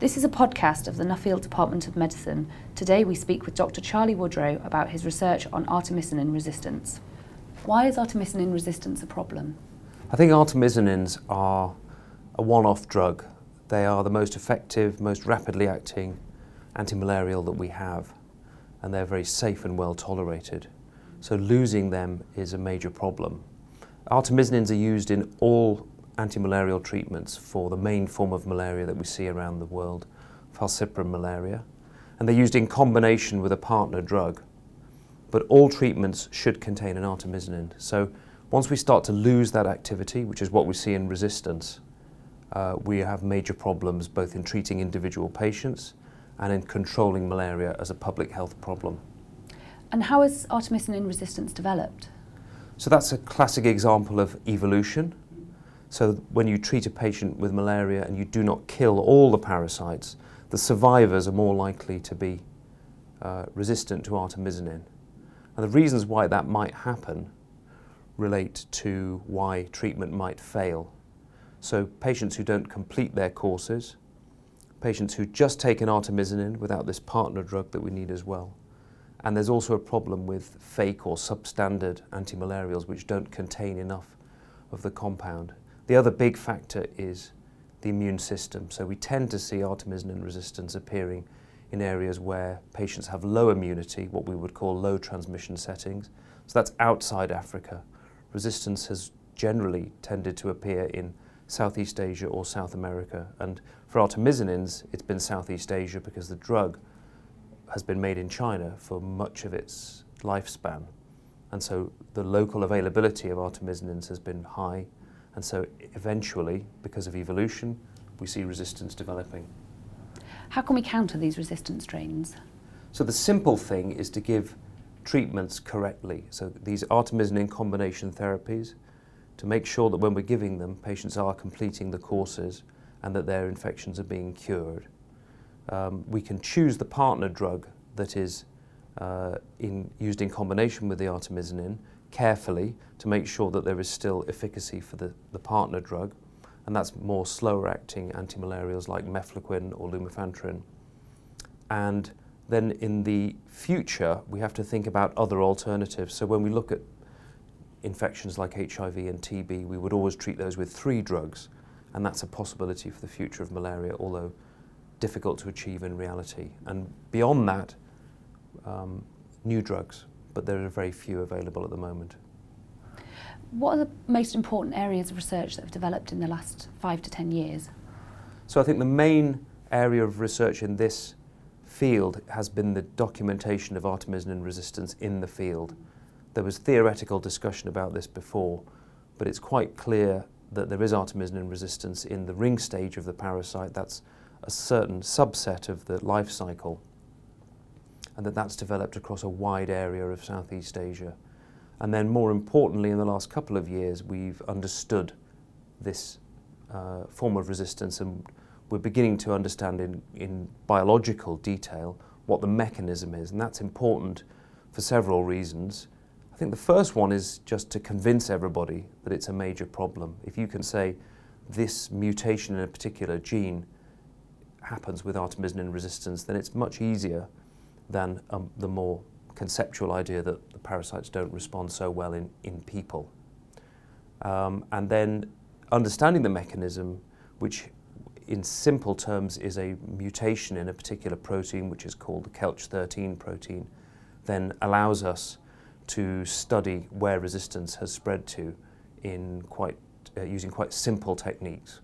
This is a podcast of the Nuffield Department of Medicine. Today we speak with Dr. Charlie Woodrow about his research on artemisinin resistance. Why is artemisinin resistance a problem? I think artemisinins are a one-off drug. They are the most effective, most rapidly acting antimalarial that we have, and they're very safe and well tolerated. So losing them is a major problem. Artemisinins are used in all antimalarial treatments for the main form of malaria that we see around the world, falciparum malaria, and they're used in combination with a partner drug. But all treatments should contain an artemisinin. So once we start to lose that activity, which is what we see in resistance, uh, we have major problems both in treating individual patients and in controlling malaria as a public health problem. And how has artemisinin resistance developed? So that's a classic example of evolution. So when you treat a patient with malaria and you do not kill all the parasites, the survivors are more likely to be uh, resistant to artemisinin. And the reasons why that might happen relate to why treatment might fail. So patients who don't complete their courses, patients who just take an artemisinin without this partner drug that we need as well. And there's also a problem with fake or substandard antimalarials which don't contain enough of the compound. The other big factor is the immune system. So we tend to see artemisinin resistance appearing in areas where patients have low immunity, what we would call low transmission settings. So that's outside Africa. Resistance has generally tended to appear in Southeast Asia or South America. And for artemisinins, it's been Southeast Asia because the drug has been made in China for much of its lifespan. And so the local availability of artemisinins has been high and so eventually, because of evolution, we see resistance developing. How can we counter these resistant strains? So the simple thing is to give treatments correctly. So these artemisinin combination therapies, to make sure that when we're giving them, patients are completing the courses and that their infections are being cured. Um, we can choose the partner drug that is uh, in, used in combination with the artemisinin carefully to make sure that there is still efficacy for the, the partner drug, and that's more slower acting antimalarials like mefloquine or lumefantrine. And then in the future, we have to think about other alternatives. So when we look at infections like HIV and TB, we would always treat those with three drugs, and that's a possibility for the future of malaria, although difficult to achieve in reality. And beyond that, um, new drugs but there are very few available at the moment. What are the most important areas of research that have developed in the last five to ten years? So I think the main area of research in this field has been the documentation of artemisinin resistance in the field. There was theoretical discussion about this before, but it's quite clear that there is artemisinin resistance in the ring stage of the parasite. That's a certain subset of the life cycle and that that's developed across a wide area of Southeast Asia. And then more importantly, in the last couple of years, we've understood this uh, form of resistance and we're beginning to understand in, in biological detail what the mechanism is. And that's important for several reasons. I think the first one is just to convince everybody that it's a major problem. If you can say this mutation in a particular gene happens with artemisinin resistance, then it's much easier than um, the more conceptual idea that the parasites don't respond so well in, in people. Um, and then understanding the mechanism, which in simple terms is a mutation in a particular protein, which is called the Kelch13 protein, then allows us to study where resistance has spread to in quite, uh, using quite simple techniques.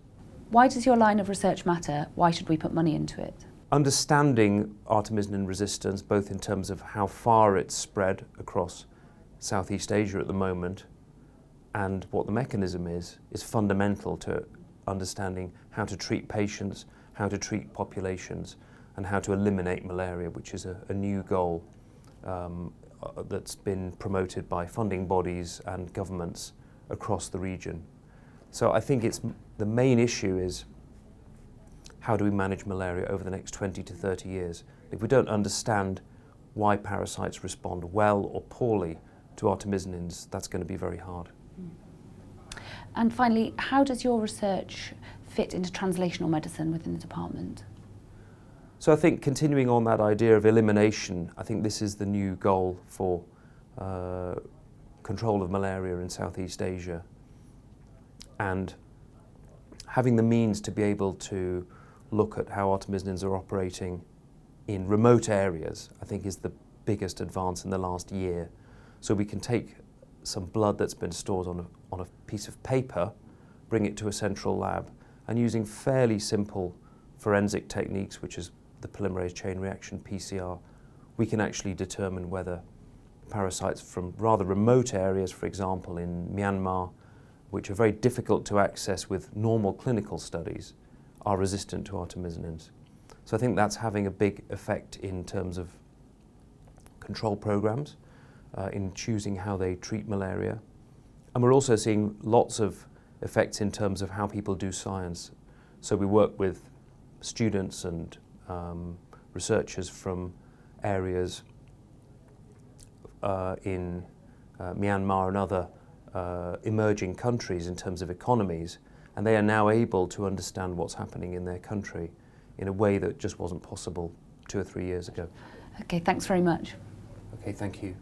Why does your line of research matter? Why should we put money into it? Understanding artemisinin resistance, both in terms of how far it's spread across Southeast Asia at the moment and what the mechanism is, is fundamental to understanding how to treat patients, how to treat populations, and how to eliminate malaria, which is a, a new goal um, uh, that's been promoted by funding bodies and governments across the region. So I think it's the main issue is how do we manage malaria over the next 20 to 30 years? If we don't understand why parasites respond well or poorly to artemisinins, that's going to be very hard. And finally, how does your research fit into translational medicine within the department? So I think continuing on that idea of elimination, I think this is the new goal for uh, control of malaria in Southeast Asia. And having the means to be able to look at how artemisinin are operating in remote areas, I think is the biggest advance in the last year. So we can take some blood that's been stored on a, on a piece of paper, bring it to a central lab, and using fairly simple forensic techniques, which is the polymerase chain reaction, PCR, we can actually determine whether parasites from rather remote areas, for example in Myanmar, which are very difficult to access with normal clinical studies, are resistant to artemisinins. So I think that's having a big effect in terms of control programs, uh, in choosing how they treat malaria. And we're also seeing lots of effects in terms of how people do science. So we work with students and um, researchers from areas uh, in uh, Myanmar and other uh, emerging countries in terms of economies, and they are now able to understand what's happening in their country in a way that just wasn't possible two or three years ago. Okay, thanks very much. Okay, thank you.